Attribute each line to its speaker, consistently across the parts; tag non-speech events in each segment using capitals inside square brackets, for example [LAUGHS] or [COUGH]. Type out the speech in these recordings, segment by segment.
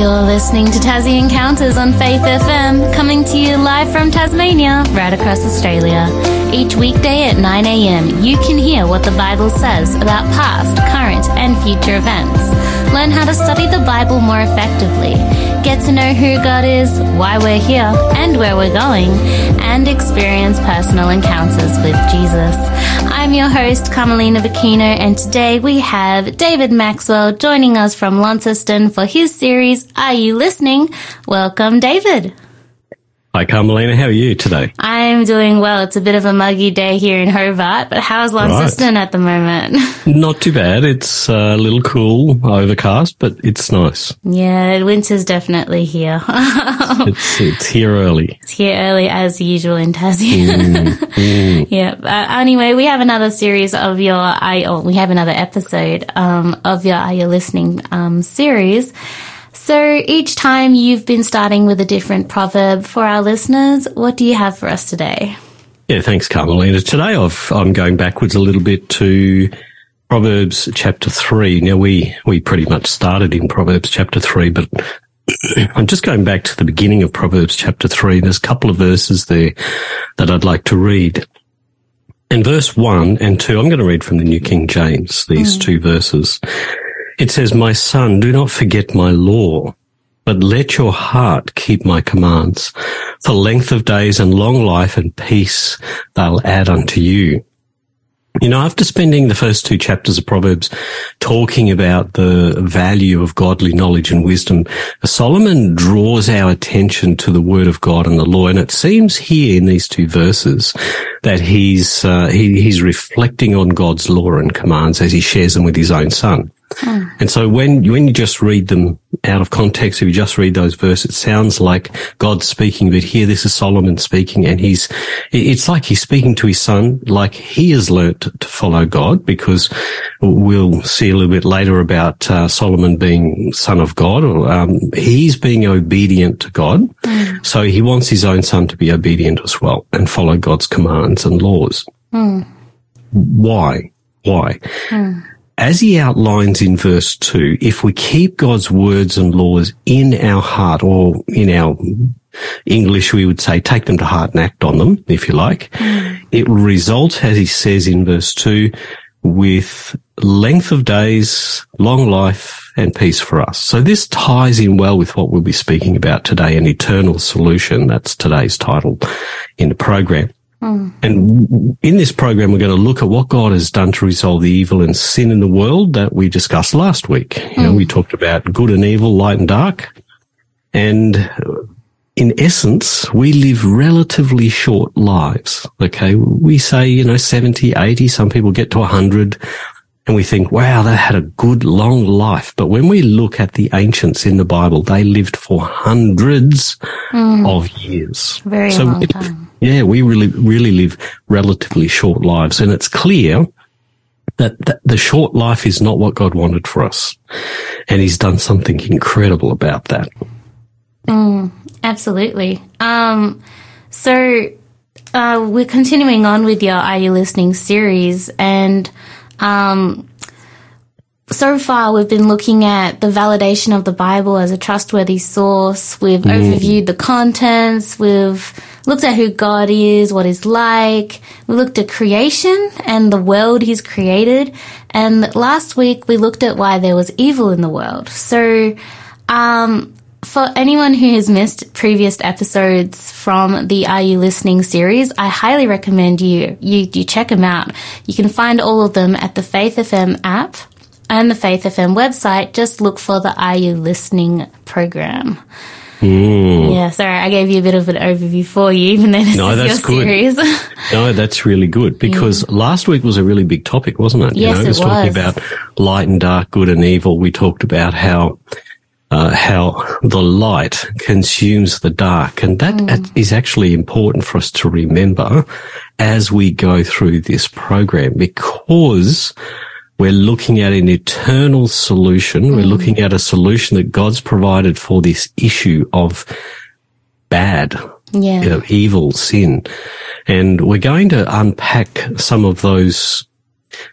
Speaker 1: You're listening to Tassie Encounters on Faith FM, coming to you live from Tasmania, right across Australia. Each weekday at 9am, you can hear what the Bible says about past, current, and future events. Learn how to study the Bible more effectively, get to know who God is, why we're here, and where we're going, and experience personal encounters with Jesus. I'm your host, Carmelina Bocchino, and today we have David Maxwell joining us from Launceston for his series, Are You Listening? Welcome, David.
Speaker 2: Hi, Carmelina. How are you today?
Speaker 1: I'm doing well. It's a bit of a muggy day here in Hobart, but how's Launceston right. at the moment? [LAUGHS]
Speaker 2: Not too bad. It's a little cool, overcast, but it's nice.
Speaker 1: Yeah, winter's definitely here. [LAUGHS]
Speaker 2: it's, it's here early.
Speaker 1: It's here early as usual in Tassie. Mm, [LAUGHS] mm. yeah. Uh, anyway, we have another series of your, I, oh, we have another episode um, of your Are You Listening um, series. So each time you've been starting with a different proverb for our listeners. What do you have for us today?
Speaker 2: Yeah, thanks, Carmelina. Today I've, I'm going backwards a little bit to Proverbs chapter three. Now we, we pretty much started in Proverbs chapter three, but [COUGHS] I'm just going back to the beginning of Proverbs chapter three. There's a couple of verses there that I'd like to read. In verse one and two, I'm going to read from the New King James, these mm. two verses. It says, My son, do not forget my law, but let your heart keep my commands. For length of days and long life and peace they'll add unto you. You know, after spending the first two chapters of Proverbs talking about the value of godly knowledge and wisdom, Solomon draws our attention to the word of God and the law. And it seems here in these two verses that he's, uh, he, he's reflecting on God's law and commands as he shares them with his own son. And so when, when you just read them out of context, if you just read those verses, it sounds like God's speaking, but here this is Solomon speaking and he's, it's like he's speaking to his son, like he has learnt to follow God because we'll see a little bit later about uh, Solomon being son of God or, um, he's being obedient to God. Mm. So he wants his own son to be obedient as well and follow God's commands and laws. Mm. Why? Why? Mm as he outlines in verse two, if we keep God's words and laws in our heart or in our English, we would say take them to heart and act on them, if you like. Mm. It will result, as he says in verse two, with length of days, long life and peace for us. So this ties in well with what we'll be speaking about today, an eternal solution. That's today's title in the program. Mm. And in this program, we're going to look at what God has done to resolve the evil and sin in the world that we discussed last week. You mm. know, we talked about good and evil, light and dark. And in essence, we live relatively short lives. Okay. We say, you know, 70, 80, some people get to 100 and we think, wow, they had a good long life. But when we look at the ancients in the Bible, they lived for hundreds mm. of years.
Speaker 1: Very so long time
Speaker 2: yeah, we really, really live relatively short lives. And it's clear that, that the short life is not what God wanted for us. And he's done something incredible about that.
Speaker 1: Mm, absolutely. Um, so, uh, we're continuing on with your Are You Listening series and, um, so far we've been looking at the validation of the Bible as a trustworthy source. We've mm. overviewed the contents. We've looked at who God is, what He's like. We looked at creation and the world He's created. And last week we looked at why there was evil in the world. So, um, for anyone who has missed previous episodes from the Are You Listening series, I highly recommend you, you, you check them out. You can find all of them at the Faith FM app and the Faith FM website. Just look for the Are You Listening program. Mm. Yeah, sorry, I gave you a bit of an overview for you, even though this no, is that's your good. series. [LAUGHS]
Speaker 2: no, that's really good because yeah. last week was a really big topic, wasn't it?
Speaker 1: Yes, you know,
Speaker 2: it was,
Speaker 1: was
Speaker 2: talking about light and dark, good and evil. We talked about how uh, how the light consumes the dark, and that mm. is actually important for us to remember as we go through this program because we're looking at an eternal solution. Mm. We're looking at a solution that God's provided for this issue of bad,
Speaker 1: yeah.
Speaker 2: you know, evil, sin. And we're going to unpack some of those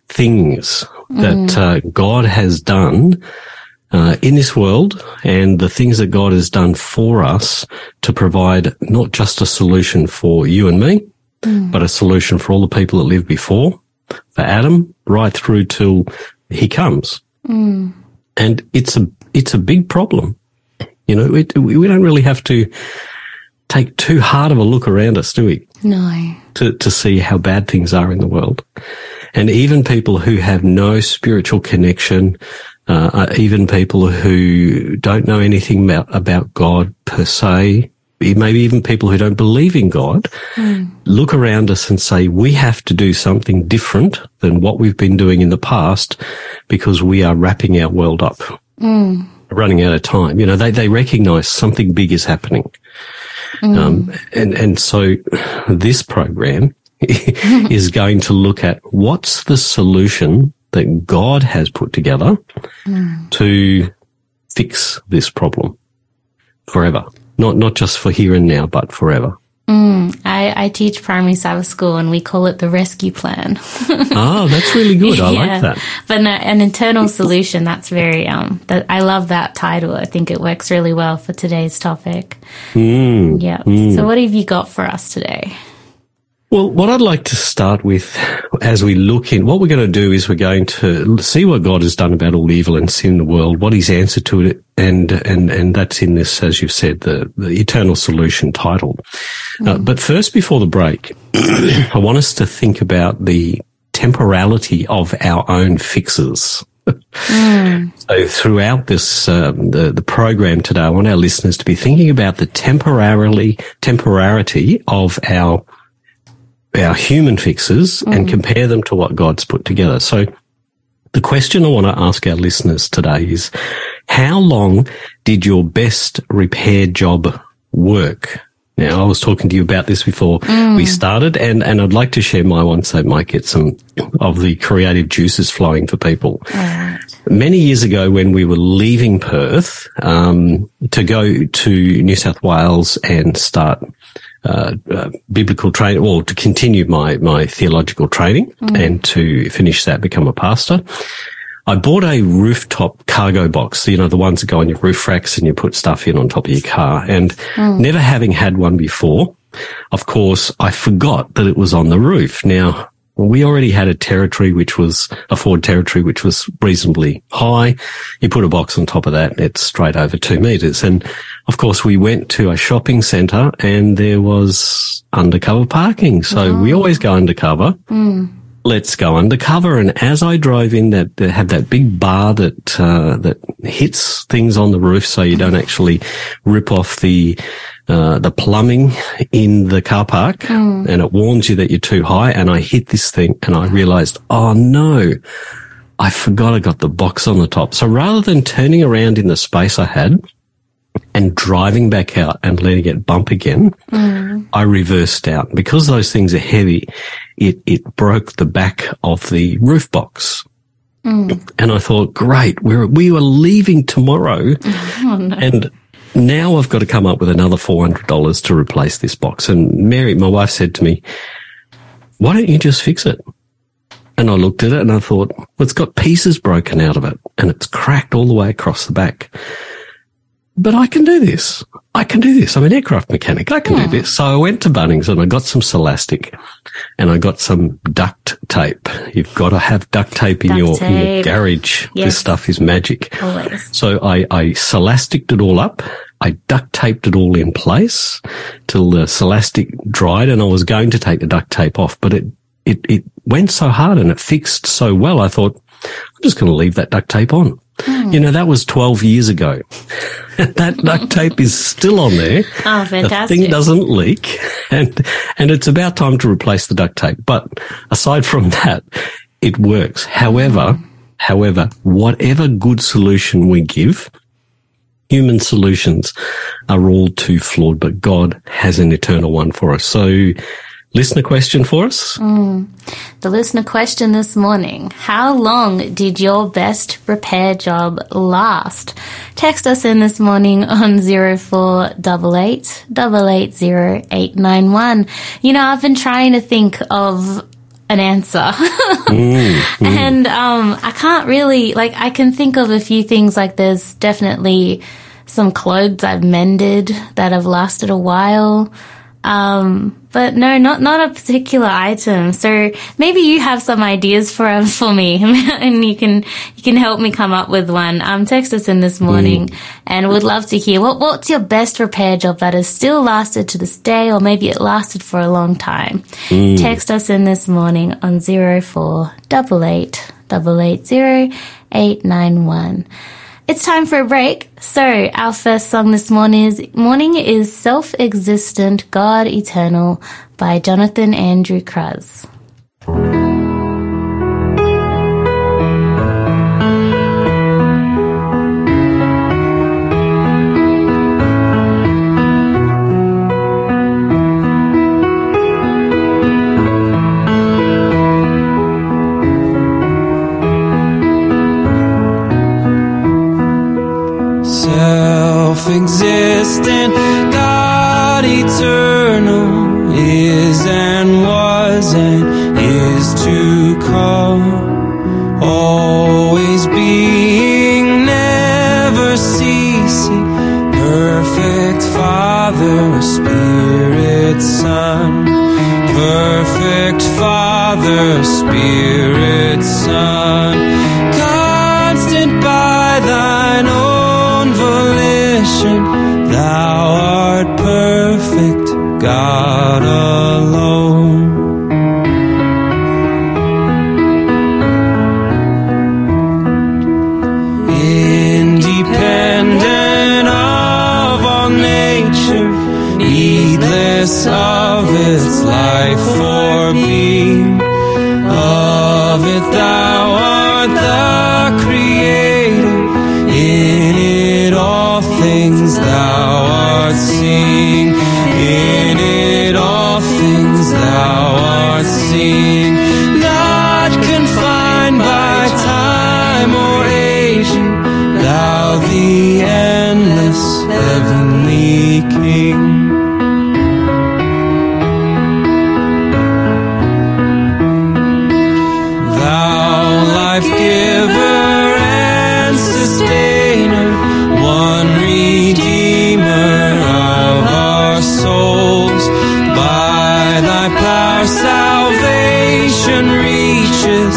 Speaker 2: things mm. that uh, God has done uh, in this world and the things that God has done for us to provide not just a solution for you and me, mm. but a solution for all the people that lived before, for Adam, right through till he comes.
Speaker 1: Mm.
Speaker 2: And it's a, it's a big problem. You know, it, we don't really have to take too hard of a look around us, do we?
Speaker 1: No.
Speaker 2: To, to see how bad things are in the world. And even people who have no spiritual connection, uh, uh, even people who don't know anything about, about God per se, maybe even people who don't believe in God, mm. look around us and say, we have to do something different than what we've been doing in the past because we are wrapping our world up.
Speaker 1: Mm.
Speaker 2: Running out of time. You know, they, they recognize something big is happening. Mm. Um, and, and so this program [LAUGHS] is going to look at what's the solution that God has put together mm. to fix this problem forever. Not, not just for here and now, but forever.
Speaker 1: Mm, I, I, teach primary Sabbath school and we call it the rescue plan. [LAUGHS]
Speaker 2: oh, that's really good. I yeah. like that.
Speaker 1: But no, an internal solution, that's very, um, that, I love that title. I think it works really well for today's topic.
Speaker 2: Mm,
Speaker 1: yeah. Mm. So what have you got for us today?
Speaker 2: Well, what I'd like to start with as we look in, what we're going to do is we're going to see what God has done about all evil and sin in the world, what his answer to it, and, and, and that's in this, as you've said, the, the eternal solution title. Mm. Uh, but first, before the break, [COUGHS] I want us to think about the temporality of our own fixes.
Speaker 1: mm. [LAUGHS]
Speaker 2: So throughout this um, the the program today, I want our listeners to be thinking about the temporarily temporarity of our our human fixes mm. and compare them to what God's put together. So the question I want to ask our listeners today is, how long did your best repair job work? Now, I was talking to you about this before mm. we started, and, and I'd like to share my one so it might get some of the creative juices flowing for people.
Speaker 1: Right.
Speaker 2: Many years ago, when we were leaving Perth um, to go to New South Wales and start uh, uh, biblical training, or to continue my my theological training mm. and to finish that, become a pastor. I bought a rooftop cargo box, you know, the ones that go on your roof racks and you put stuff in on top of your car. And mm. never having had one before, of course, I forgot that it was on the roof. Now, well, we already had a territory which was a Ford territory which was reasonably high. You put a box on top of that, it's straight over two meters. And of course, we went to a shopping center and there was undercover parking. So we always go undercover.
Speaker 1: Mm.
Speaker 2: Let's go undercover. And as I drove in, that they had that big bar that uh, that hits things on the roof, so you don't actually rip off the uh, the plumbing in the car park mm. and it warns you that you're too high. And I hit this thing and I realized, oh no, I forgot I got the box on the top. So rather than turning around in the space I had and driving back out and letting it bump again,
Speaker 1: mm.
Speaker 2: I reversed out. Because those things are heavy, it, it broke the back of the roof box.
Speaker 1: Mm.
Speaker 2: And I thought, great, we're, we were leaving tomorrow. [LAUGHS]
Speaker 1: Oh, no.
Speaker 2: And now I've got to come up with another $400 to replace this box. And Mary, my wife said to me, why don't you just fix it? And I looked at it and I thought, well, it's got pieces broken out of it and it's cracked all the way across the back. But I can do this. I can do this. I'm an aircraft mechanic. I can do hmm. this. So I went to Bunnings and I got some Silastic and I got some duct tape. You've got to have duct tape in, duct your, tape. in your garage. Yes. This stuff is magic.
Speaker 1: Always.
Speaker 2: So I, I it all up. I duct taped it all in place till the Silastic dried and I was going to take the duct tape off, but it, it, it went so hard and it fixed so well. I thought, I'm just going to leave that duct tape on. Hmm. You know, that was 12 years ago. [LAUGHS] that duct tape is still on there.
Speaker 1: Oh, fantastic.
Speaker 2: The thing doesn't leak [LAUGHS] and, and it's about time to replace the duct tape. But aside from [LAUGHS] that, it works. However, hmm. however, whatever good solution we give, human solutions are all too flawed, but God has an eternal one for us. So, listener question for us?
Speaker 1: Mm. The listener question this morning How long did your best repair job last? Text us in this morning on 0488 880 You know, I've been trying to think of
Speaker 3: an answer. [LAUGHS] mm, And um, I can't really, like, I can think of a few things, like, there's definitely some clothes I've mended that have lasted a while. Um, but no, not not a particular item. So maybe you have some ideas for for me, [LAUGHS] and you can you can help me come up with one. Um, text us in this morning, mm. and would love to hear what what's your best repair job that has still lasted to this day, or maybe it lasted for a long time. Mm. Text us in this morning on zero four double eight double eight zero eight nine one. It's time for a break. So, our first song this morning is, morning is Self Existent, God Eternal by Jonathan Andrew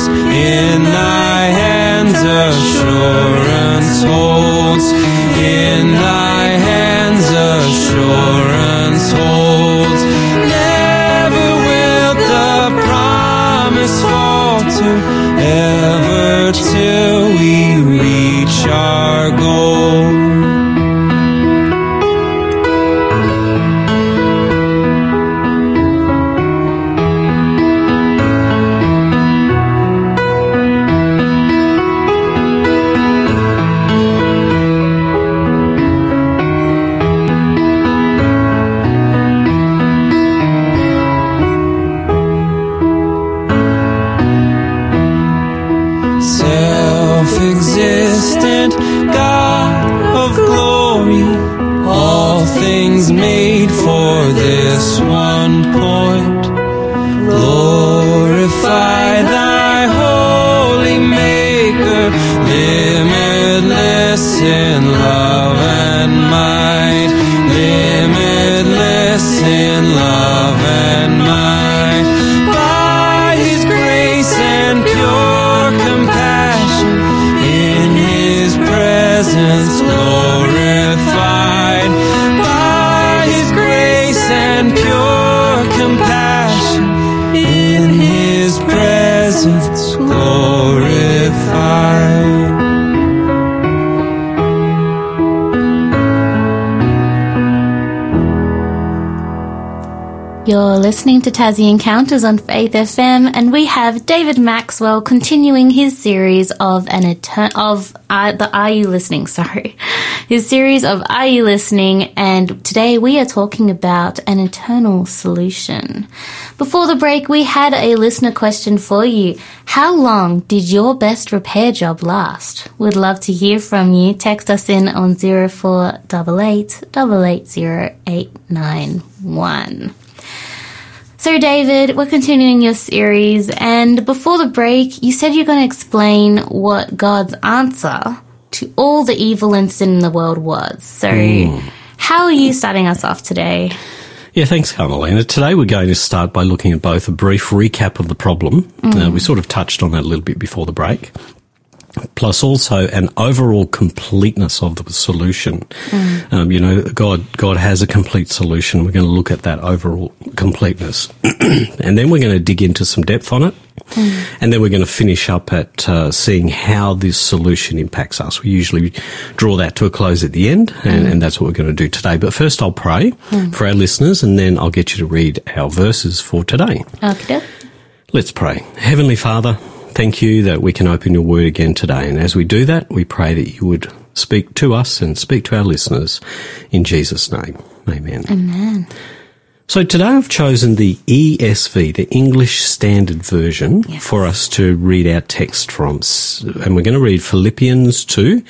Speaker 3: in thy hands assurance hold. Kruz. listening to Tassie Encounters on Faith FM, and we have David Maxwell continuing his series of an etern- of uh, the Are You Listening? [LAUGHS] Sorry, his series of Are You Listening? And today we are talking about an eternal solution. Before the break, we had a listener question for you. How long did your best repair job last? We'd love to hear from you. Text us in on zero four double eight double eight zero eight nine one.
Speaker 1: So, David, we're continuing your series, and before the break, you said you're going to explain what God's answer to all the evil and sin in the world was. So, how are you starting us off today?
Speaker 2: Yeah, thanks, Carmelina. Today we're going to start by looking at both a brief recap of the problem. Uh, we sort of touched on that a little bit before the break. Plus, also an overall completeness of the solution. Um, you know, God, God has a complete solution. We're going to look at that overall completeness, [CLEARS THROAT] and then we're going to dig into some depth on it, and then we're going to finish up at uh, seeing how this solution impacts us. We usually draw that to a close at the end, and, and that's what we're going to do today. But first, I'll pray for our listeners, and then I'll get you to read our verses for today.
Speaker 1: Okay.
Speaker 2: Let's pray. Heavenly Father, thank you that we can open your word again today. And as we do that, we pray that you would speak to us and speak to our listeners in Jesus' name. Amen.
Speaker 1: Amen.
Speaker 2: So today I've chosen the ESV, the English Standard Version,
Speaker 1: Yes.
Speaker 2: for us to read our text from. And we're going to read Philippians 2,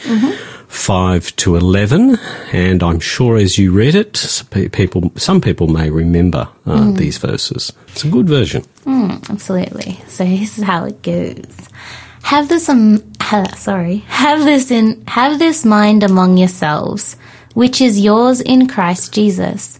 Speaker 2: 5 to 11. And I'm sure as you read it, people, some people may remember uh, these verses. It's a good version.
Speaker 1: Absolutely. So this is how it goes. Have this um, ha, sorry. Have this in have this mind among yourselves, which is yours in Christ Jesus,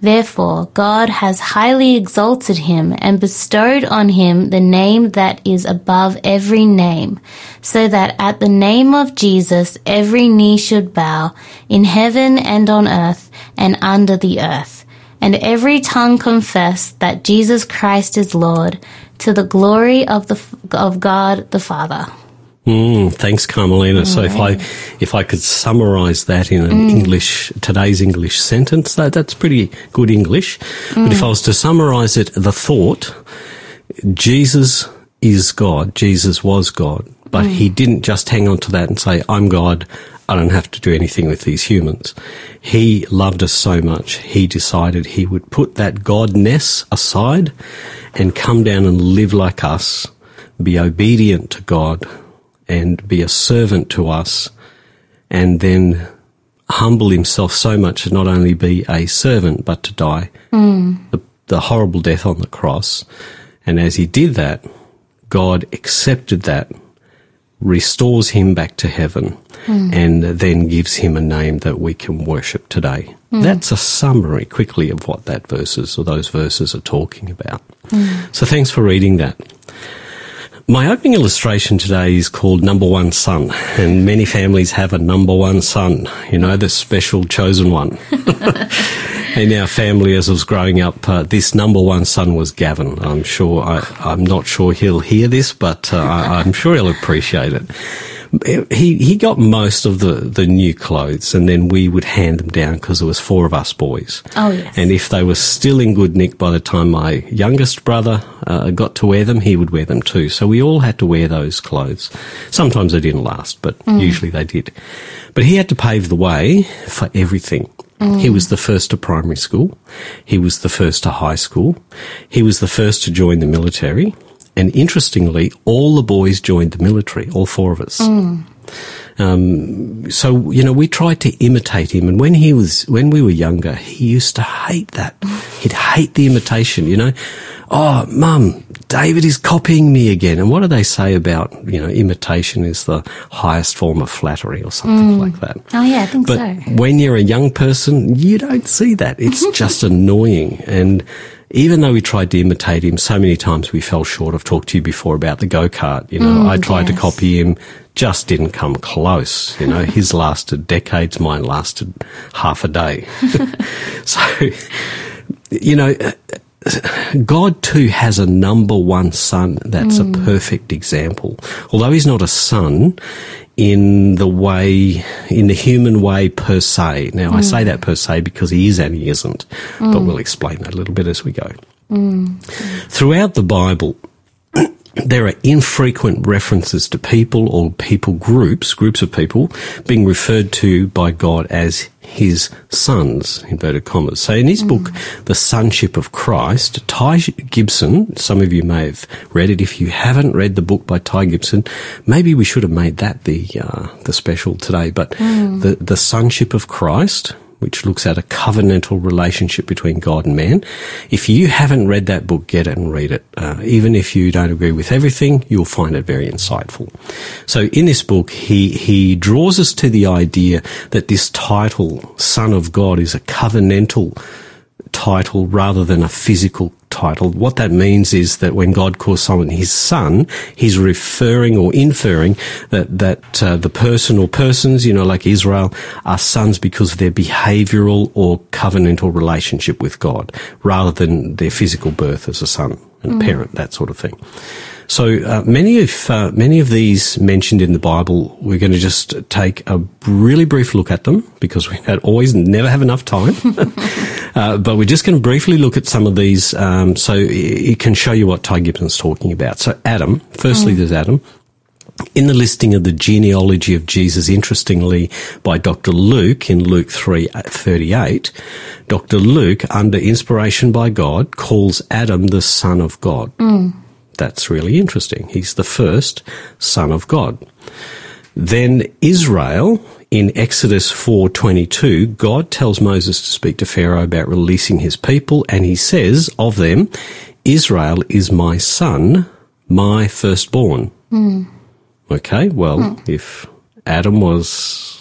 Speaker 1: Therefore, God has highly exalted him and bestowed on him the name that is above every name, so that at the name of Jesus every knee should bow in heaven and on earth and under the earth, and every tongue confess that Jesus Christ is Lord, to the glory of the of God the Father.
Speaker 2: Mm, thanks, Carmelina. So if I mm. if I could summarise that in an mm. English today's English sentence, that that's pretty good English. But if mm. I was to summarise it, the thought, Jesus is God. Jesus was God, but he didn't just hang on to that and say, "I'm God." I don't have to do anything with these humans. He loved us so much, he decided he would put that godness aside and come down and live like us, be obedient to God, and be a servant to us, and then humble himself so much to not only be a servant, but to die hmm. the, the horrible death on the cross. And as he did that, God accepted that, restores him back to heaven, hmm. and then gives him a name that we can worship today. Hmm. That's a summary quickly of what that verses or those verses are talking about. So thanks for reading that. My opening illustration today is called Number One Son, and many families have a number one son, you know, the special chosen one. [LAUGHS] In our family, as I was growing up, uh, this number one son was Gavin. I'm sure, I, I'm not sure he'll hear this, but uh, I, I'm sure he'll appreciate it. He he got most of the, the new clothes, and then we would hand them down because there was four of us boys.
Speaker 1: Oh, yes.
Speaker 2: And if they were still in good nick by the time my youngest brother uh, got to wear them, he would wear them too. So we all had to wear those clothes. Sometimes they didn't last, but usually they did. But he had to pave the way for everything. He was the first to primary school. He was the first to high school. He was the first to join the military. And interestingly, all the boys joined the military, all four of us. Um, so you know, we tried to imitate him, and when he was when we were younger, he used to hate that. He'd hate the imitation. You know, oh, mum, David is copying me again. And what do they say about you know imitation is the highest form of flattery or something like that?
Speaker 1: Oh yeah, I think
Speaker 2: But
Speaker 1: so.
Speaker 2: when you're a young person, you don't see that. It's [LAUGHS] just annoying. And even though we tried to imitate him, so many times we fell short. I've talked to you before about the go kart. You know, mm, I tried to copy him, just didn't come close. You know, [LAUGHS] his lasted decades, mine lasted half a day. [LAUGHS] [LAUGHS] so, you know, God too has a number one son that's a hmm. perfect example. Although he's not a son in the way, in the human way per se. Now I say hmm. that per se because he is and he isn't, but hmm. we'll explain that a little bit as we go. Throughout the Bible, there are infrequent references to people or people groups, groups of people, being referred to by God as his sons, inverted commas. So in his mm. book, The Sonship of Christ, Ty Gibson, some of you may have read it. If you haven't read the book by Ty Gibson, maybe we should have made that the, uh, the special today. But mm. the, the Sonship of Christ, which looks at a covenantal relationship between God and man. If you haven't read that book, get it and read it. Uh, even if you don't agree with everything, you'll find it very insightful. So in this book, he, he draws us to the idea that this title, Son of God, is a covenantal title rather than a physical title. What that means is that when God calls someone his son, he's referring or inferring that that uh, the person or persons, you know, like Israel, are sons because of their behavioural or covenantal relationship with God, rather than their physical birth as a son and mm. parent, that sort of thing. So uh, many of uh, many of these mentioned in the Bible, we're going to just take a really brief look at them because we always never have enough time. [LAUGHS] uh, but we're just going to briefly look at some of these, um, so it can show you what Ty Gibson's talking about. So Adam, firstly, mm. there's Adam. In the listing of the genealogy of Jesus, interestingly, by Dr. Luke in Luke 3:38, Dr. Luke, under inspiration by God, calls Adam the son of God. Mm. That's really interesting. He's the first son of God. Then Israel in Exodus 4:22, God tells Moses to speak to Pharaoh about releasing his people and he says of them, Israel is my son, my firstborn. Mm. Okay, well, mm. if Adam was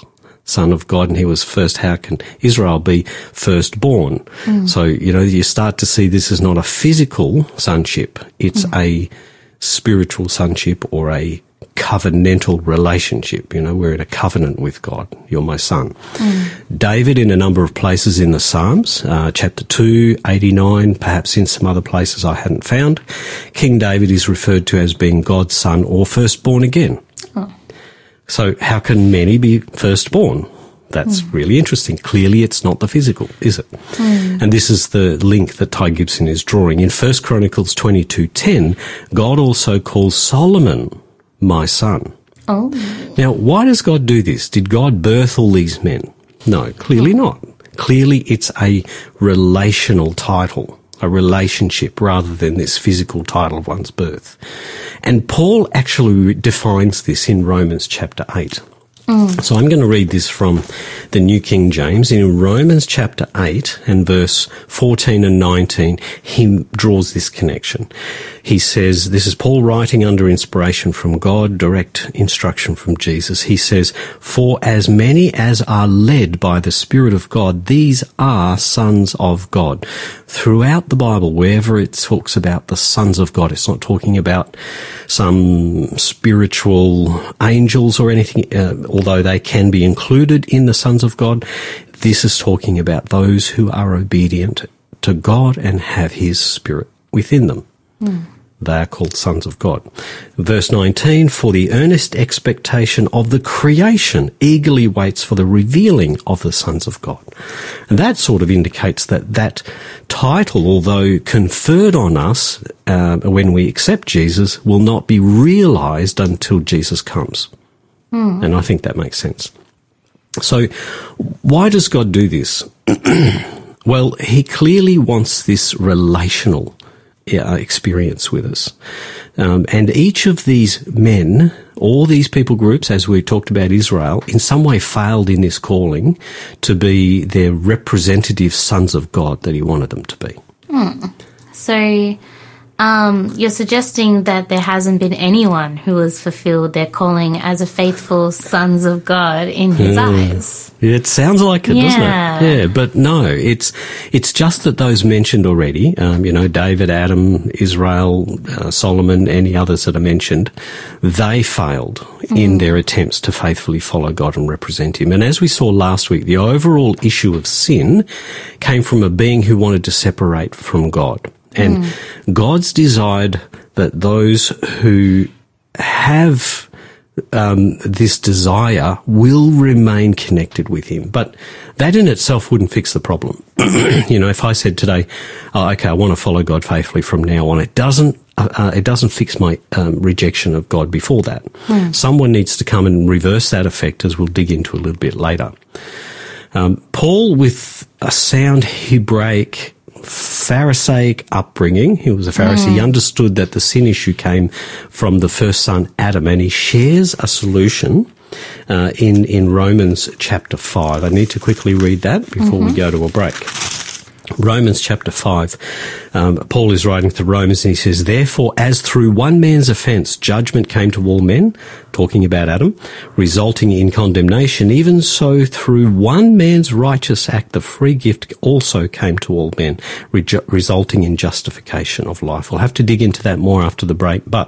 Speaker 2: son of God and he was first, how can Israel be firstborn? Mm. So, you know, you start to see this is not a physical sonship. It's mm. a spiritual sonship or a covenantal relationship. You know, we're in a covenant with God. You're my son. Mm. David, in a number of places in the Psalms, uh, chapter 2, 89, perhaps in some other places I hadn't found, King David is referred to as being God's son or firstborn again. So how can many be firstborn? That's mm. really interesting. Clearly, it's not the physical, is it? Mm. And this is the link that Ty Gibson is drawing. In 1 Chronicles 22.10, God also calls Solomon my son. Oh. Now, why does God do this? Did God birth all these men? No, clearly hmm. not. Clearly, it's a relational title a relationship rather than this physical title of one's birth. And Paul actually defines this in Romans chapter 8. Mm. So I'm going to read this from the New King James. In Romans chapter 8 and verse 14 and 19, he draws this connection. He says, this is Paul writing under inspiration from God, direct instruction from Jesus. He says, for as many as are led by the Spirit of God, these are sons of God. Throughout the Bible, wherever it talks about the sons of God, it's not talking about some spiritual angels or anything, uh, although they can be included in the sons of God. This is talking about those who are obedient to God and have His Spirit within them. Mm. They are called sons of God. Verse 19, for the earnest expectation of the creation eagerly waits for the revealing of the sons of God. And that sort of indicates that that title, although conferred on us uh, when we accept Jesus, will not be realized until Jesus comes. Mm. And I think that makes sense. So why does God do this? [CLEARS THROAT] well, he clearly wants this relational uh, experience with us. Um, and each of these men, all these people groups, as we talked about Israel, in some way failed in this calling to be their representative sons of God that he wanted them to be.
Speaker 1: Hmm. So um, you're suggesting that there hasn't been anyone who has fulfilled their calling as a faithful sons of God in His mm. eyes.
Speaker 2: It sounds like it, yeah. doesn't it? Yeah, but no, it's it's just that those mentioned already, um, you know, David, Adam, Israel, uh, Solomon, any others that are mentioned, they failed mm. in their attempts to faithfully follow God and represent Him. And as we saw last week, the overall issue of sin came from a being who wanted to separate from God. And mm. God's desired that those who have um, this desire will remain connected with Him. But that in itself wouldn't fix the problem. [CLEARS THROAT] you know, if I said today, oh, okay, I want to follow God faithfully from now on, it doesn't uh, uh, it doesn't fix my um, rejection of God before that. Someone needs to come and reverse that effect, as we'll dig into a little bit later. Um, Paul, with a sound Hebraic, Pharisaic upbringing, he was a Pharisee, he understood that the sin issue came from the first son, Adam, and he shares a solution uh, in, in Romans chapter 5. I need to quickly read that before we go to a break. Romans chapter 5. Um, Paul is writing to Romans and he says, Therefore, as through one man's offence judgment came to all men, talking about Adam, resulting in condemnation, even so through one man's righteous act the free gift also came to all men, reju- resulting in justification of life. We'll have to dig into that more after the break, but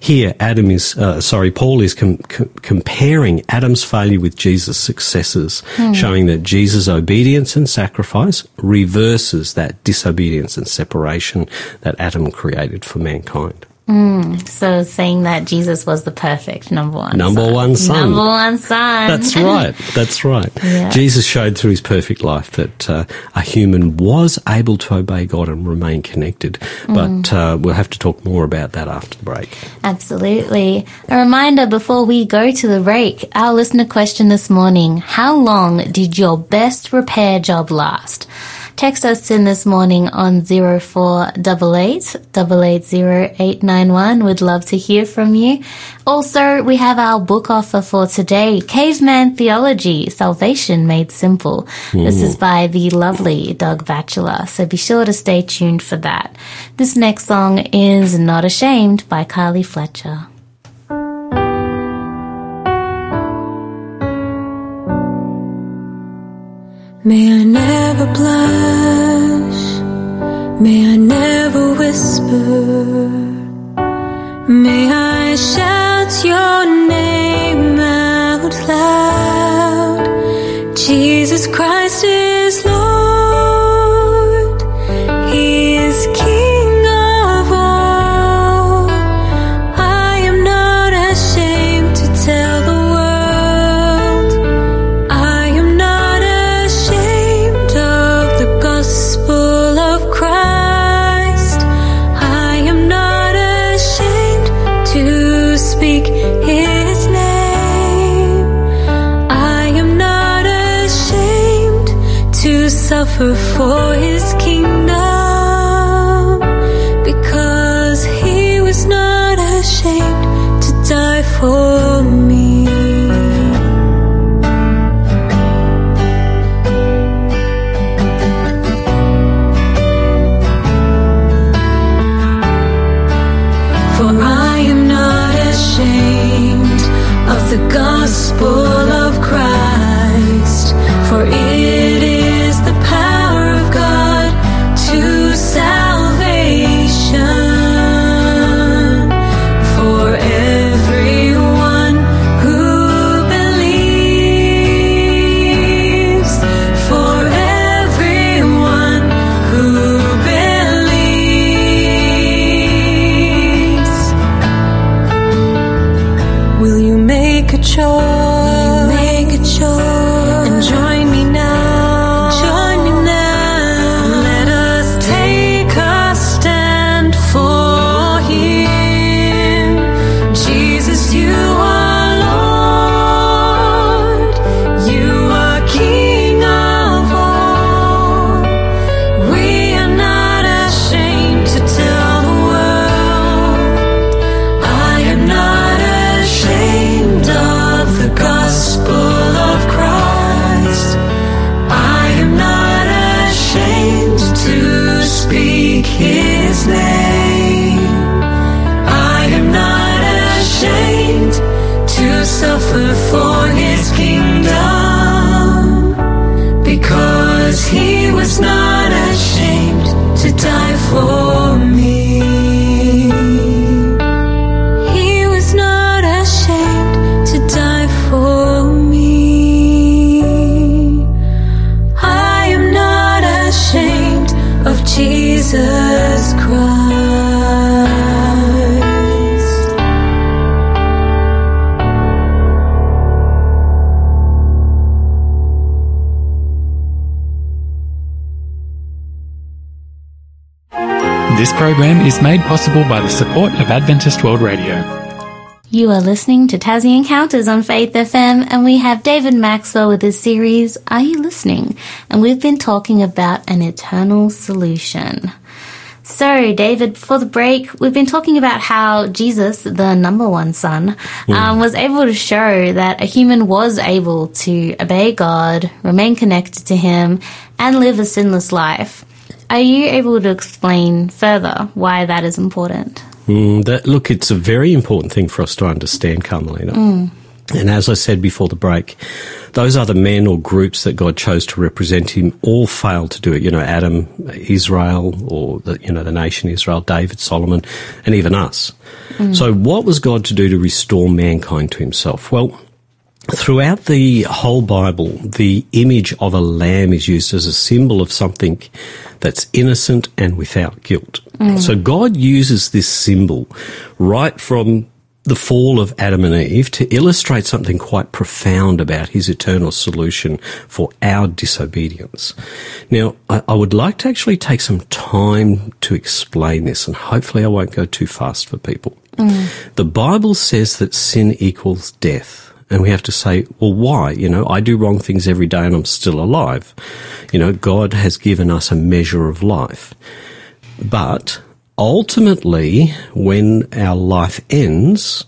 Speaker 2: here Adam is, uh, sorry, Paul is com- com- comparing Adam's failure with Jesus' successes, showing that Jesus' obedience and sacrifice reverses that disobedience and separation that Adam created for mankind.
Speaker 1: So saying that Jesus was the perfect number one.
Speaker 2: Number
Speaker 1: son.
Speaker 2: one son.
Speaker 1: Number one son.
Speaker 2: That's [LAUGHS] right. That's right.
Speaker 1: Yeah.
Speaker 2: Jesus showed through his perfect life that uh, a human was able to obey God and remain connected. But uh, we'll have to talk more about that after the break.
Speaker 1: Absolutely. A reminder before we go to the break, our listener question this morning, how long did your best repair job last? Text us in this morning on 0488 880891. We'd love to hear from you. Also, we have our book offer for today, Caveman Theology, Salvation Made Simple. This is by the lovely Doug Batchelor, so be sure to stay tuned for that. This next song is Not Ashamed by Carly Fletcher.
Speaker 4: May I never blush, may I never whisper,
Speaker 5: possible by the support of Adventist World Radio.
Speaker 1: You are listening to Tassie Encounters on Faith FM, and we have David Maxwell with his series, Are You Listening? And we've been talking about an eternal solution. So, David, before the break, we've been talking about how Jesus, the number one son, um, was able to show that a human was able to obey God, remain connected to Him, and live a sinless life. Are you able to explain further why that is important?
Speaker 2: Mm, that, look, it's a very important thing for us to understand, Carmelina. And as I said before the break, those other men or groups that God chose to represent Him all failed to do it. You know, Adam, Israel, or the, you know the nation Israel, David, Solomon, and even us. So, what was God to do to restore mankind to Himself? Well, throughout the whole Bible, the image of a lamb is used as a symbol of something that's innocent and without guilt. Mm. So God uses this symbol right from the fall of Adam and Eve to illustrate something quite profound about his eternal solution for our disobedience. Now, I, I would like to actually take some time to explain this, and hopefully I won't go too fast for people. Mm. The Bible says that sin equals death. And we have to say, well, why? You know, I do wrong things every day and I'm still alive. You know, God has given us a measure of life. But ultimately, when our life ends,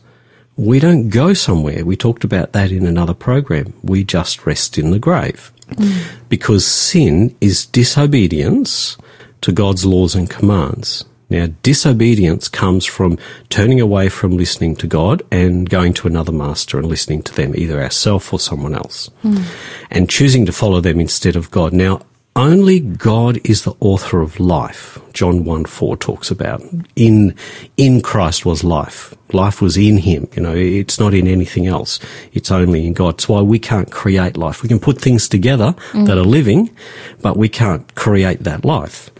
Speaker 2: we don't go somewhere. We talked about that in another program. We just rest in the grave. Mm. Because sin is disobedience to God's laws and commands. Now, disobedience comes from turning away from listening to God and going to another master and listening to them, either ourselves or someone else, hmm. and choosing to follow them instead of God. Now, only God is the author of life. John 1 4 talks about in, in Christ was life. Life was in him. You know, it's not in anything else. It's only in God. It's why we can't create life. We can put things together hmm. that are living, but we can't create that life.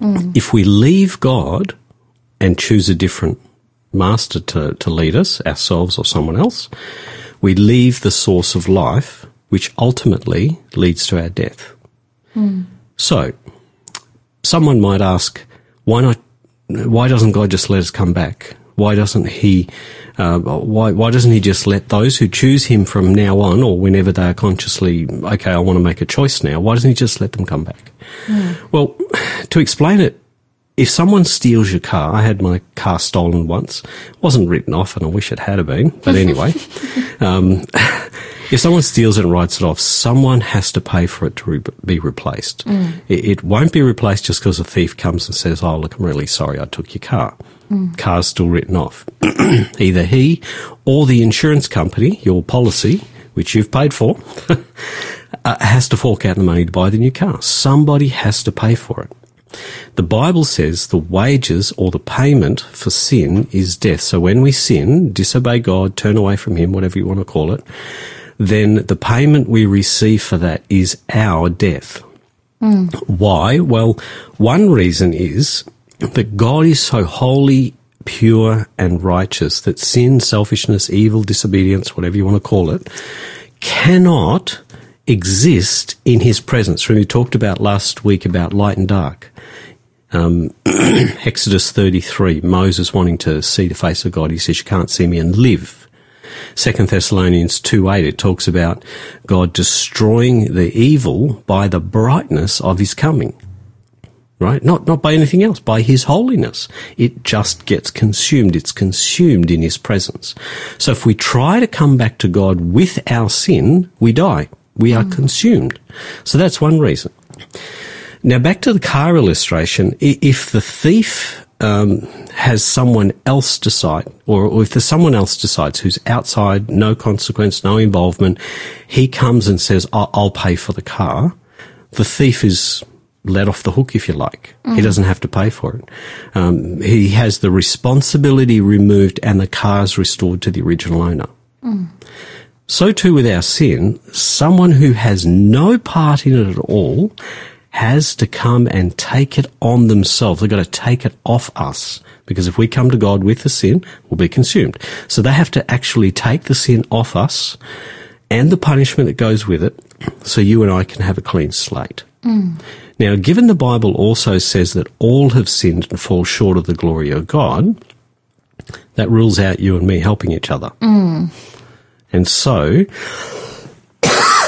Speaker 2: Mm. If we leave God and choose a different master to, to lead us, ourselves or someone else, we leave the source of life, which ultimately leads to our death. Mm. So, someone might ask, why not? Why doesn't God just let us come back? Why doesn't He? Uh, why Why doesn't He just let those who choose Him from now on, or whenever they are consciously okay, I want to make a choice now? Why doesn't He just let them come back? Well, to explain it, if someone steals your car, I had my car stolen once. It wasn't written off, and I wish it had been. But anyway, [LAUGHS] um, if someone steals it and writes it off, someone has to pay for it to re- be replaced. It, it won't be replaced just because a thief comes and says, "Oh, look, I'm really sorry, I took your car." Car's still written off. [CLEARS THROAT] Either he or the insurance company, your policy, which you've paid for, [LAUGHS] uh, has to fork out the money to buy the new car. Somebody has to pay for it. The Bible says the wages or the payment for sin is death. So when we sin, disobey God, turn away from Him, whatever you want to call it, then the payment we receive for that is our death. Why? Well, one reason is that God is so holy, pure, and righteous that sin, selfishness, evil, disobedience, whatever you want to call it, cannot exist in his presence. When we talked about last week about light and dark. Um, [CLEARS THROAT] Exodus 33, Moses wanting to see the face of God, he says, You can't see me and live. Second Thessalonians 2 8, it talks about God destroying the evil by the brightness of his coming. Right? Not, not by anything else, by his holiness. It just gets consumed. It's consumed in his presence. So if we try to come back to God with our sin, we die. We are mm. consumed. So that's one reason. Now back to the car illustration. If the thief um, has someone else decide, or, or if there's someone else decides who's outside, no consequence, no involvement, he comes and says, "I- "I'll pay for the car." The thief is let off the hook, if you like. He doesn't have to pay for it. Um, he has the responsibility removed, and the car's restored to the original owner. So too with our sin, someone who has no part in it at all has to come and take it on themselves. They've got to take it off us. Because if we come to God with the sin, we'll be consumed. So they have to actually take the sin off us and the punishment that goes with it so you and I can have a clean slate. Mm. Now, given the Bible also says that all have sinned and fall short of the glory of God, that rules out you and me helping each other. Mm. And so,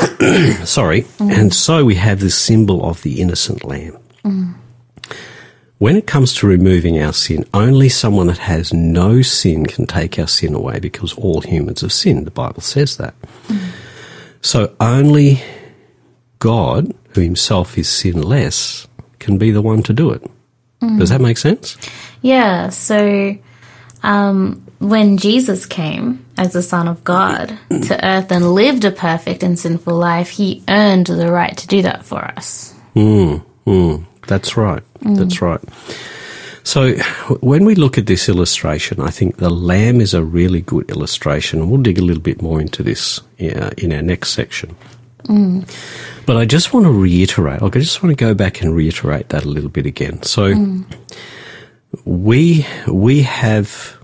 Speaker 2: [COUGHS] sorry, mm. and so we have this symbol of the innocent lamb. Mm. When it comes to removing our sin, only someone that has no sin can take our sin away because all humans have sinned. The Bible says that. Mm. So only God, who himself is sinless, can be the one to do it. Does that make sense?
Speaker 1: Yeah, so um, when Jesus came as the Son of God to earth and lived a perfect and sinful life, he earned the right to do that for us.
Speaker 2: Mm, that's right. That's right. So when we look at this illustration, I think the lamb is a really good illustration. We'll dig a little bit more into this uh, in our next section. But I just want to reiterate, I just want to go back and reiterate that a little bit again. So we, we have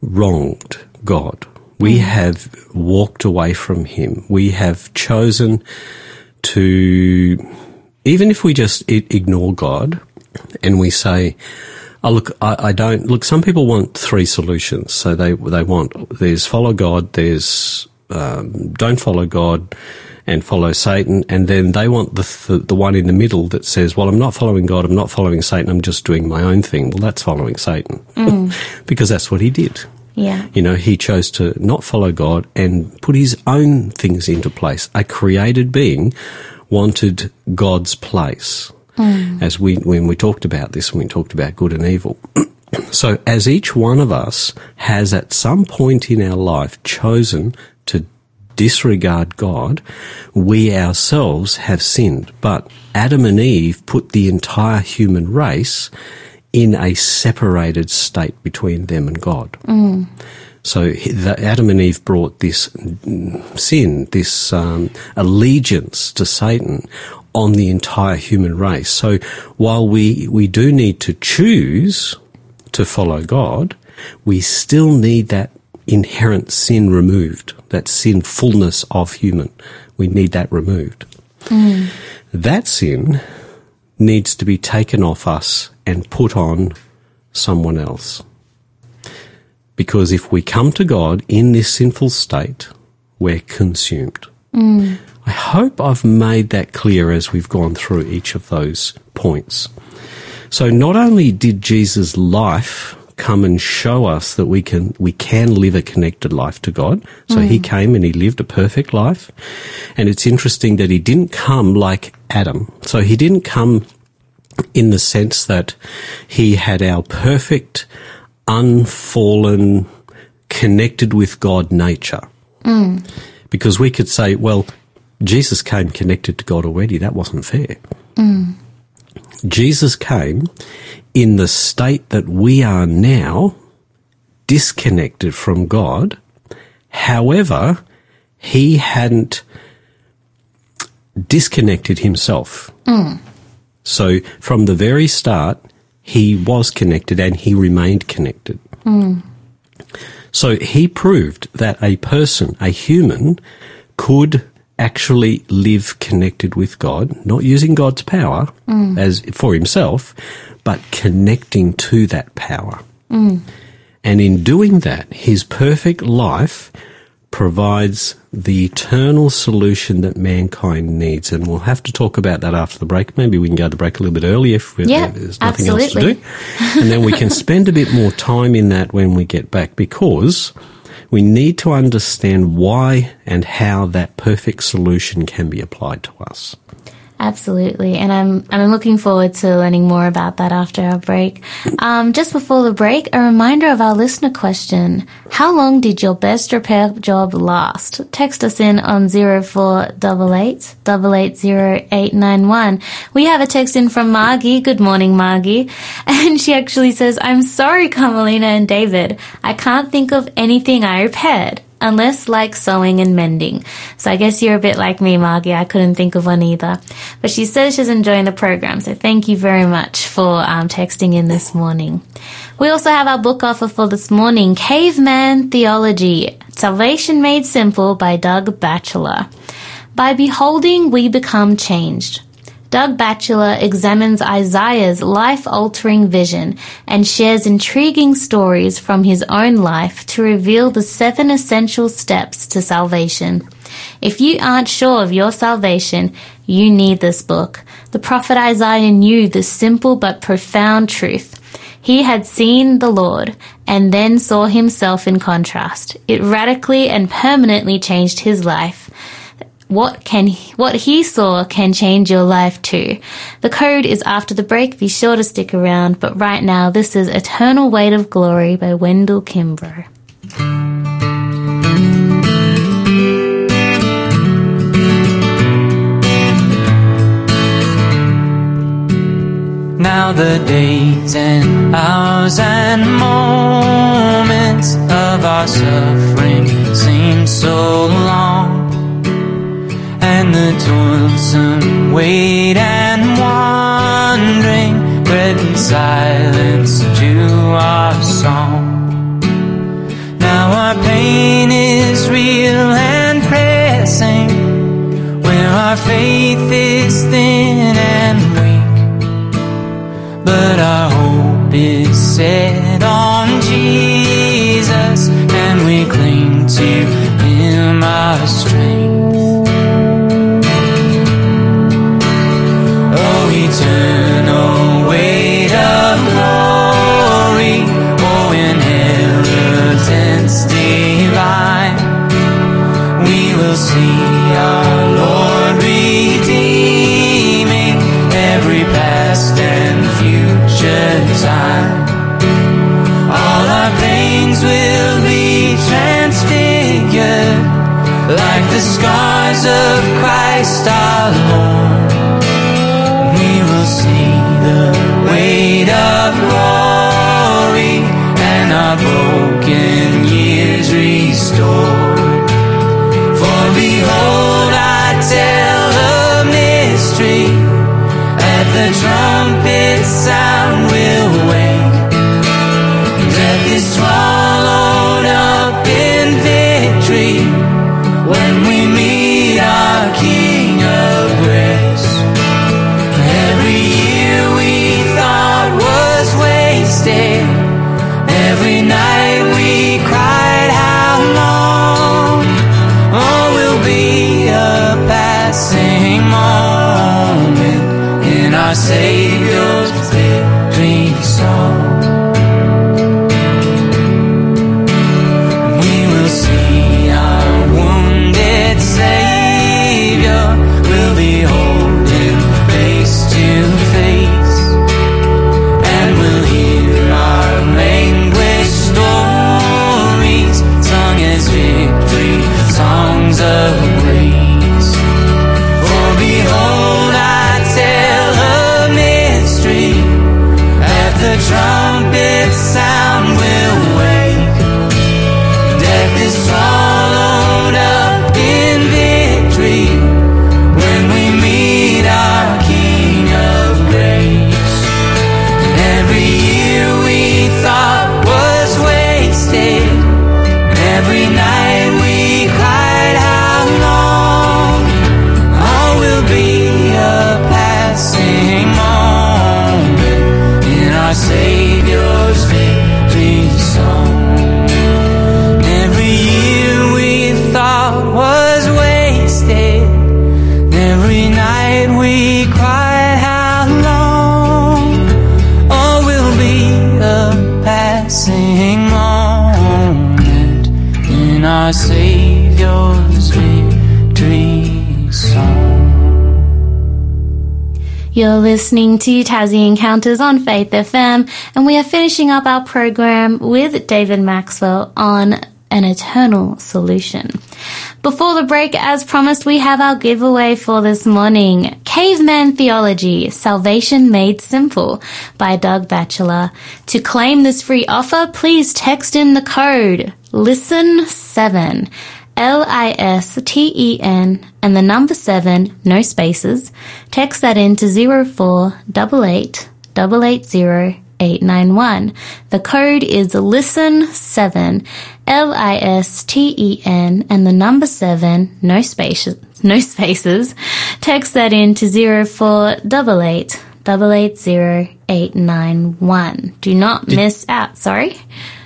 Speaker 2: wronged God. We have walked away from Him. We have chosen to, even if we just ignore God and we say, Oh, look, I, I don't, look, some people want three solutions. So they, they want, there's follow God, there's, um, don't follow God and follow Satan. And then they want the, th- the one in the middle that says, well, I'm not following God, I'm not following Satan, I'm just doing my own thing. Well, that's following Satan [LAUGHS] because that's what he did.
Speaker 1: Yeah.
Speaker 2: You know, he chose to not follow God and put his own things into place. A created being wanted God's place. Hmm. As we, when we talked about this, when we talked about good and evil. [CLEARS THROAT] so as each one of us has at some point in our life chosen to disregard God, we ourselves have sinned. But Adam and Eve put the entire human race in a separated state between them and God. So the, Adam and Eve brought this mm, sin, this um, allegiance to Satan on the entire human race. So while we, we do need to choose to follow God, we still need that inherent sin removed, that sinfulness of human. We need that removed. That sin needs to be taken off us and put on someone else. Because if we come to God in this sinful state, we're consumed. I hope I've made that clear as we've gone through each of those points. So not only did Jesus' life come and show us that we can we can live a connected life to God. So he came and he lived a perfect life. And it's interesting that he didn't come like Adam. So he didn't come in the sense that he had our perfect, unfallen, connected with God nature. Because we could say, well, Jesus came connected to God already. That wasn't fair. Jesus came in the state that we are now, disconnected from God. However, he hadn't disconnected himself. Hmm. So from the very start, he was connected and he remained connected. Hmm. So he proved that a person, a human, could actually live connected with God, not using God's power mm. as for himself, but connecting to that power. Mm. And in doing that, his perfect life provides the eternal solution that mankind needs. And we'll have to talk about that after the break. Maybe we can go to the break a little bit early if
Speaker 1: Yeah,
Speaker 2: there's nothing else to do. And then we can [LAUGHS] spend a bit more time in that when we get back because we need to understand why and how that perfect solution can be applied to us.
Speaker 1: Absolutely, and I'm I'm looking forward to learning more about that after our break. Um, just before the break, a reminder of our listener question: How long did your best repair job last? Text us in on zero four double eight double eight zero eight nine one. We have a text in from Margie. Good morning, Margie, [LAUGHS] and she actually says, "I'm sorry, Carmelina and David. I can't think of anything I repaired." Unless like sewing and mending. So I guess you're a bit like me, Margie. I couldn't think of one either. But she says she's enjoying the program. So thank you very much for um, texting in this morning. We also have our book offer for this morning, Caveman Theology, Salvation Made Simple by Doug Batchelor. By beholding, we become changed. Doug Batchelor examines Isaiah's life altering vision and shares intriguing stories from his own life to reveal the seven essential steps to salvation. If you aren't sure of your salvation, you need this book. The prophet Isaiah knew the simple but profound truth. He had seen the Lord and then saw himself in contrast. It radically and permanently changed his life. What can what he saw can change your life too. The code is after the break. Be sure to stick around. But right now, this is Eternal Weight of Glory by Wendell Kimbrough.
Speaker 3: Now the days and hours and moments of our suffering seem so long, and the toilsome wait and wandering threaten silence to our song. Now our pain is real and pressing, where our faith is thin and weak but our hope is set the scars of Christ our Lord. We will see the weight of glory and our broken years restored. For behold, I tell a mystery. At the trumpet
Speaker 1: listening to Tassie Encounters on Faith FM, and we are finishing up our program with David Maxwell on an eternal solution. Before the break, as promised, we have our giveaway for this morning. Caveman Theology, Salvation Made Simple by Doug Batchelor. To claim this free offer, please text in the code LISTEN7 L-I-S-T-E-N and the number 7, no spaces. Text that in to 0488 880 891. The code is LISTEN7 L-I-S-T-E-N and the number 7, no spaces. no spaces, text that in to 0488 880 Do not miss out, sorry.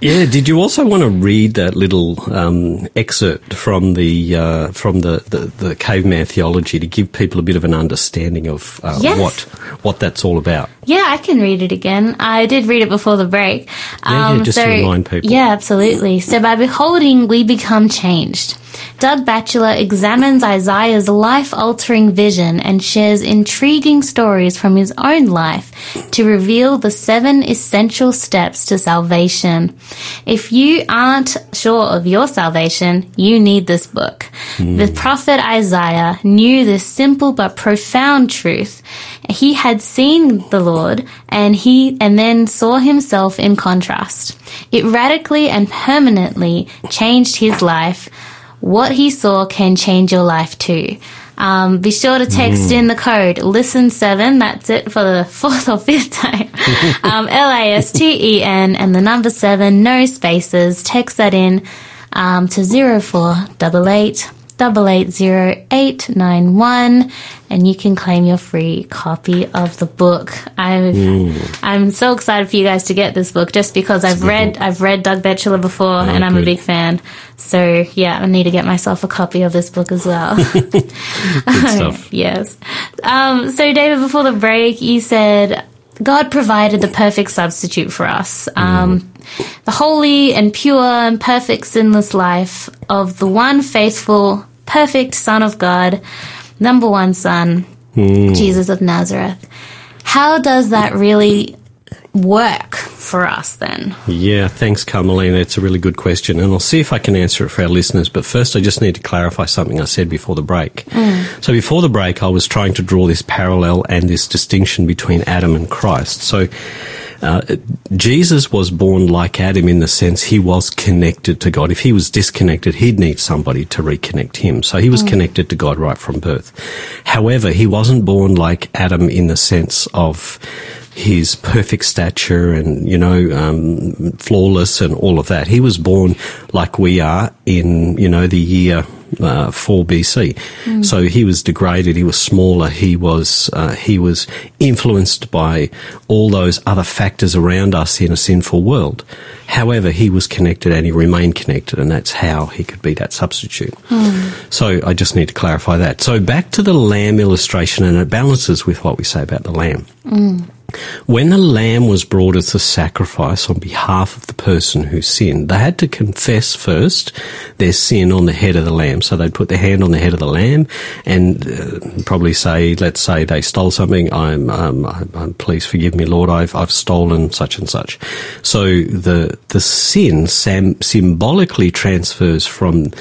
Speaker 2: Yeah. Did you also want to read that little um, excerpt from the uh, from the, the, the caveman theology to give people a bit of an understanding of uh,
Speaker 1: Yes.
Speaker 2: what what that's all about?
Speaker 1: Yeah, I can read it again. I did read it before the break. Um,
Speaker 2: Yeah, yeah, just to remind people.
Speaker 1: Yeah, absolutely. So by beholding, we become changed. Doug Batchelor examines Isaiah's life altering vision and shares intriguing stories from his own life to reveal the seven essential steps to salvation. If you aren't sure of your salvation, you need this book. The hmm. prophet Isaiah knew this simple but profound truth. He had seen the Lord and he and then saw himself in contrast. It radically and permanently changed his life. What he saw can change your life too. Um, be sure to text in the code listen seven. That's it for the [LAUGHS] fourth or fifth time. [LAUGHS] um, L A S T E N and the number seven, no spaces. Text that in um, to zero four double eight double eight zero eight nine one, and you can claim your free copy of the book. I'm I'm so excited for you guys to get this book just because I've read I've read Doug Batchelor before and I'm a big fan. So yeah, I need to get myself a copy of this book as well. [LAUGHS]
Speaker 2: Good stuff. [LAUGHS]
Speaker 1: yes. Um, so David, before the break, you said God provided the perfect substitute for us. Um, the holy and pure and perfect sinless life of the one faithful, perfect Son of God, number one Son, Jesus of Nazareth. How does that really work for us then?
Speaker 2: Yeah, thanks, Carmelina. It's a really good question, and I'll see if I can answer it for our listeners. But first, I just need to clarify something I said before the break. So, before the break, I was trying to draw this parallel and this distinction between Adam and Christ. So, uh, Jesus was born like Adam in the sense he was connected to God. If he was disconnected, he'd need somebody to reconnect him. So he was connected to God right from birth. However, he wasn't born like Adam in the sense of his perfect stature and, you know, um, flawless and all of that. He was born like we are in, you know, the year uh, 4 BC. So he was degraded. He was smaller. He was uh, he was influenced by all those other factors around us in a sinful world. However, he was connected and he remained connected, and that's how he could be that substitute. So I just need to clarify that. So back to the lamb illustration, and it balances with what we say about the lamb. When the lamb was brought as a sacrifice on behalf of the person who sinned, they had to confess first their sin on the head of the lamb. So they'd put their hand on the head of the lamb and uh, probably say, let's say they stole something. I'm, um, I'm, please forgive me, Lord. I've, I've stolen such and such. So the the sin sam- symbolically transfers from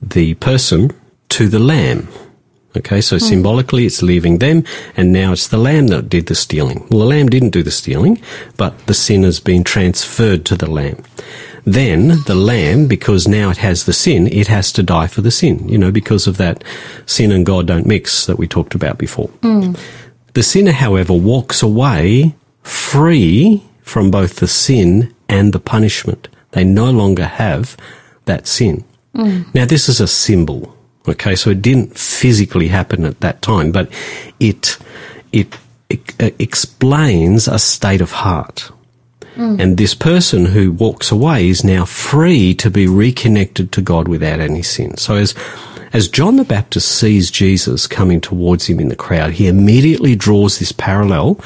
Speaker 2: the person to the lamb. Okay, so hmm. symbolically it's leaving them, and now it's the lamb that did the stealing. Well, the lamb didn't do the stealing, but the sin has been transferred to the lamb. Then the lamb, because now it has the sin, it has to die for the sin, you know, because of that sin and God don't mix that we talked about before. Hmm. The sinner, however, walks away free from both the sin and the punishment. They no longer have that sin. Hmm. Now, this is a symbol. Okay, so it didn't physically happen at that time, but it it, it explains a state of heart. Mm. And this person who walks away is now free to be reconnected to God without any sin. So as as John the Baptist sees Jesus coming towards him in the crowd, he immediately draws this parallel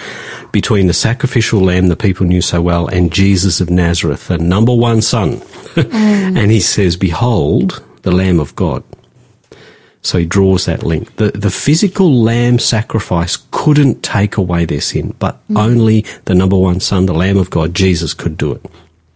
Speaker 2: between the sacrificial lamb the people knew so well and Jesus of Nazareth, the number one son. [LAUGHS] Mm. and he says, Behold, the Lamb of God. So he draws that link. The, the physical lamb sacrifice couldn't take away their sin, but mm. only the number one son, the Lamb of God, Jesus, could do it.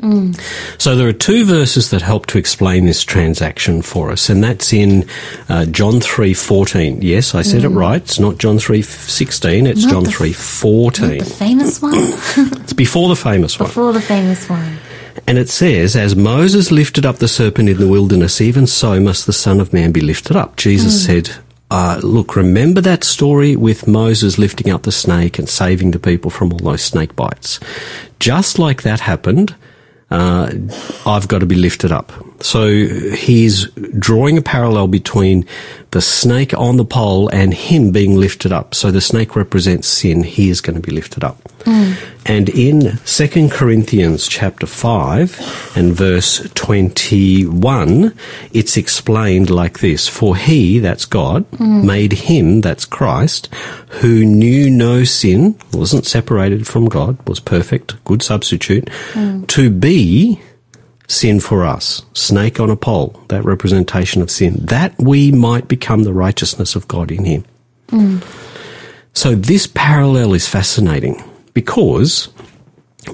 Speaker 2: Mm. So there are two verses that help to explain this transaction for us, and that's in uh, John three fourteen. Yes, I said it mm. right. It's not John three sixteen. It's
Speaker 1: Not
Speaker 2: John three fourteen.
Speaker 1: The famous one? [LAUGHS]
Speaker 2: It's before the famous one.
Speaker 1: Before the famous one.
Speaker 2: And it says, As Moses lifted up the serpent in the wilderness, even so must the Son of Man be lifted up. Jesus said, uh, Look, remember that story with Moses lifting up the snake and saving the people from all those snake bites. Just like that happened, uh, I've got to be lifted up. So he's drawing a parallel between the snake on the pole and him being lifted up. So the snake represents sin. He is going to be lifted up. Mm. And in 2 Corinthians chapter 5 and verse 21, it's explained like this. For he, that's God, mm. made him, that's Christ, who knew no sin, wasn't separated from God, was perfect, good substitute, mm. to be sin for us, snake on a pole, that representation of sin, that we might become the righteousness of God in him. So this parallel is fascinating because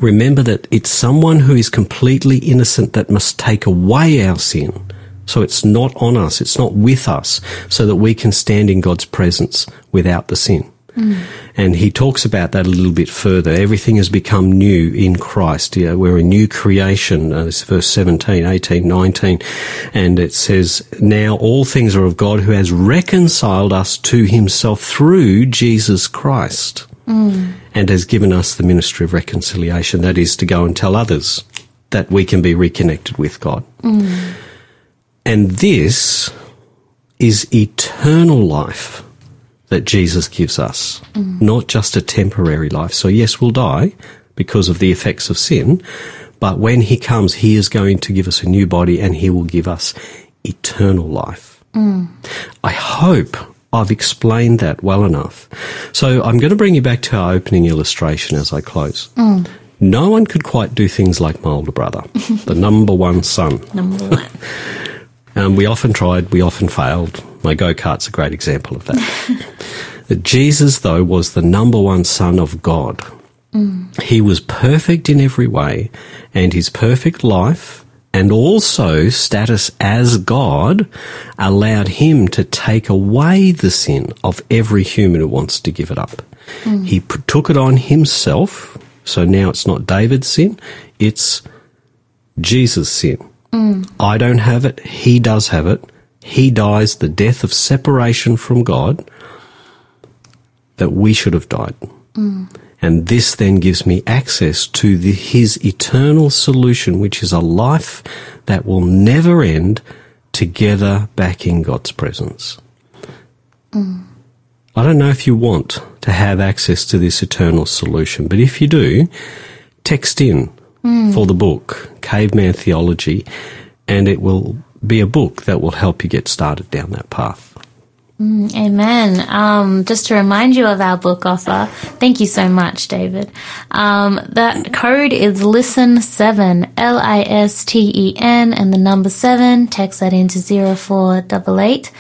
Speaker 2: remember that it's someone who is completely innocent that must take away our sin. So it's not on us, it's not with us, so that we can stand in God's presence without the sin. And he talks about that a little bit further. Everything has become new in Christ. Yeah, we're a new creation. Uh, this is verse 17, 18, 19. And it says, Now all things are of God who has reconciled us to himself through Jesus Christ Mm. and has given us the ministry of reconciliation. That is to go and tell others that we can be reconnected with God. Mm. And this is eternal life that Jesus gives us, mm. not just a temporary life. So yes, we'll die because of the effects of sin, but when he comes, he is going to give us a new body and he will give us eternal life. I hope I've explained that well enough. So I'm going to bring you back to our opening illustration as I close. No one could quite do things like my older brother, [LAUGHS] the number one son.
Speaker 1: Number one. [LAUGHS]
Speaker 2: Um, we often tried, we often failed. My go kart's a great example of that. [LAUGHS] That Jesus, though, was the number one Son of God. He was perfect in every way, and his perfect life and also status as God allowed him to take away the sin of every human who wants to give it up. Hmm. He took it on himself, so now it's not David's sin, it's Jesus' sin. Hmm. I don't have it. He does have it. He dies the death of separation from God that we should have died. Hmm. And this then gives me access to the, his eternal solution, which is a life that will never end together back in God's presence. Mm. I don't know if you want to have access to this eternal solution, but if you do, text in mm. for the book, Caveman Theology, and it will be a book that will help you get started down that path.
Speaker 1: Amen. Um, just to remind you of our book offer, thank you so much, David. Um, that code is listen7, L I S T E N, and the number 7. Text that into 0488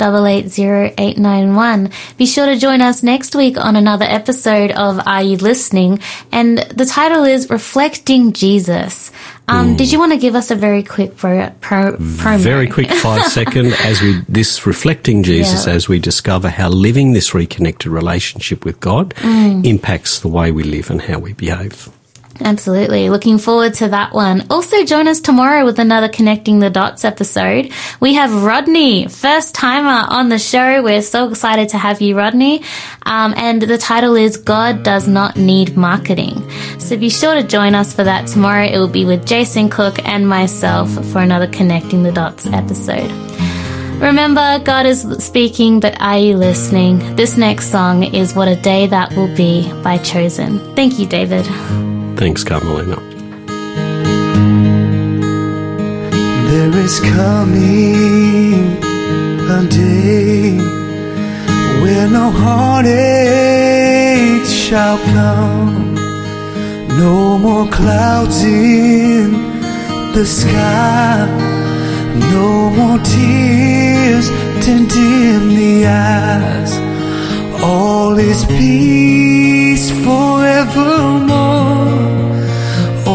Speaker 1: 880891. Be sure to join us next week on another episode of Are You Listening? And the title is Reflecting Jesus. Um, Did you want to give us a very quick pro, pro, promo?
Speaker 2: Very quick five [LAUGHS] second as we this reflecting Jesus
Speaker 1: Yeah.
Speaker 2: as we discover how living this reconnected relationship with God
Speaker 1: Mm.
Speaker 2: impacts the way we live and how we behave.
Speaker 1: Absolutely. Looking forward to that one. Also join us tomorrow with another Connecting the Dots episode. We have Rodney, first timer on the show. We're so excited to have you, Rodney. Um, and the title is God Does Not Need Marketing. So be sure to join us for that tomorrow. It will be with Jason Cook and myself for another Connecting the Dots episode. Remember, God is speaking, but are you listening? This next song is What a Day That Will Be by Chosen. Thank you, David.
Speaker 2: Thanks, Carmelina.
Speaker 6: There is coming a day where no heartache shall come, no more clouds in the sky, no more tears to dim the eyes. All is peace forevermore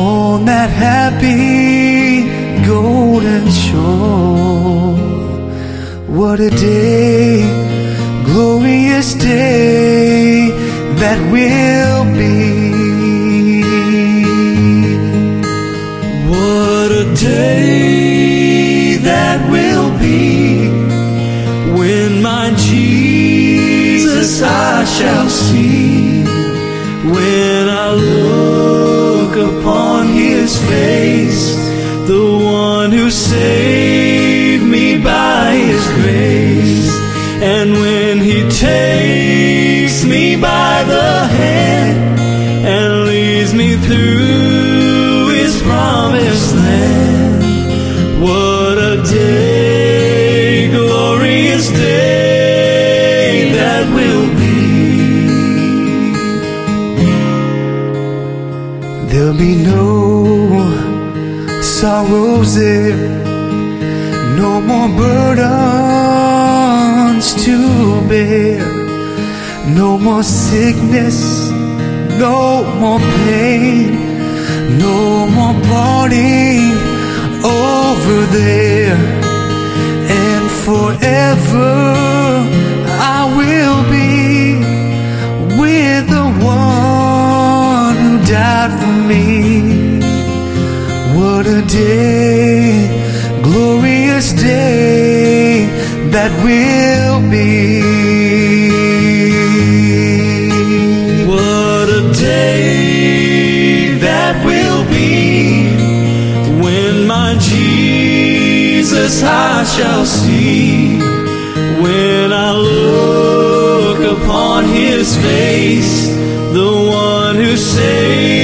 Speaker 6: on that happy golden shore. What a day, glorious day that will be. What a day that will be when my Jesus I shall see. When I look upon his face, the one who saved me by his grace. And when he takes me by the Be no sorrows there, no more burdens to bear, no more sickness, no more pain, no more parting over there, and forever for me. What a day, glorious day that will be. What a day that will be when my Jesus I shall see. When I look upon his face, the one who saved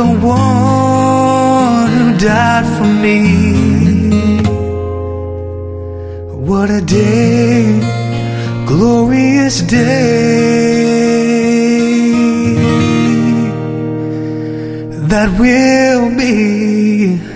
Speaker 6: the one who died for me. What a day, glorious day that will be.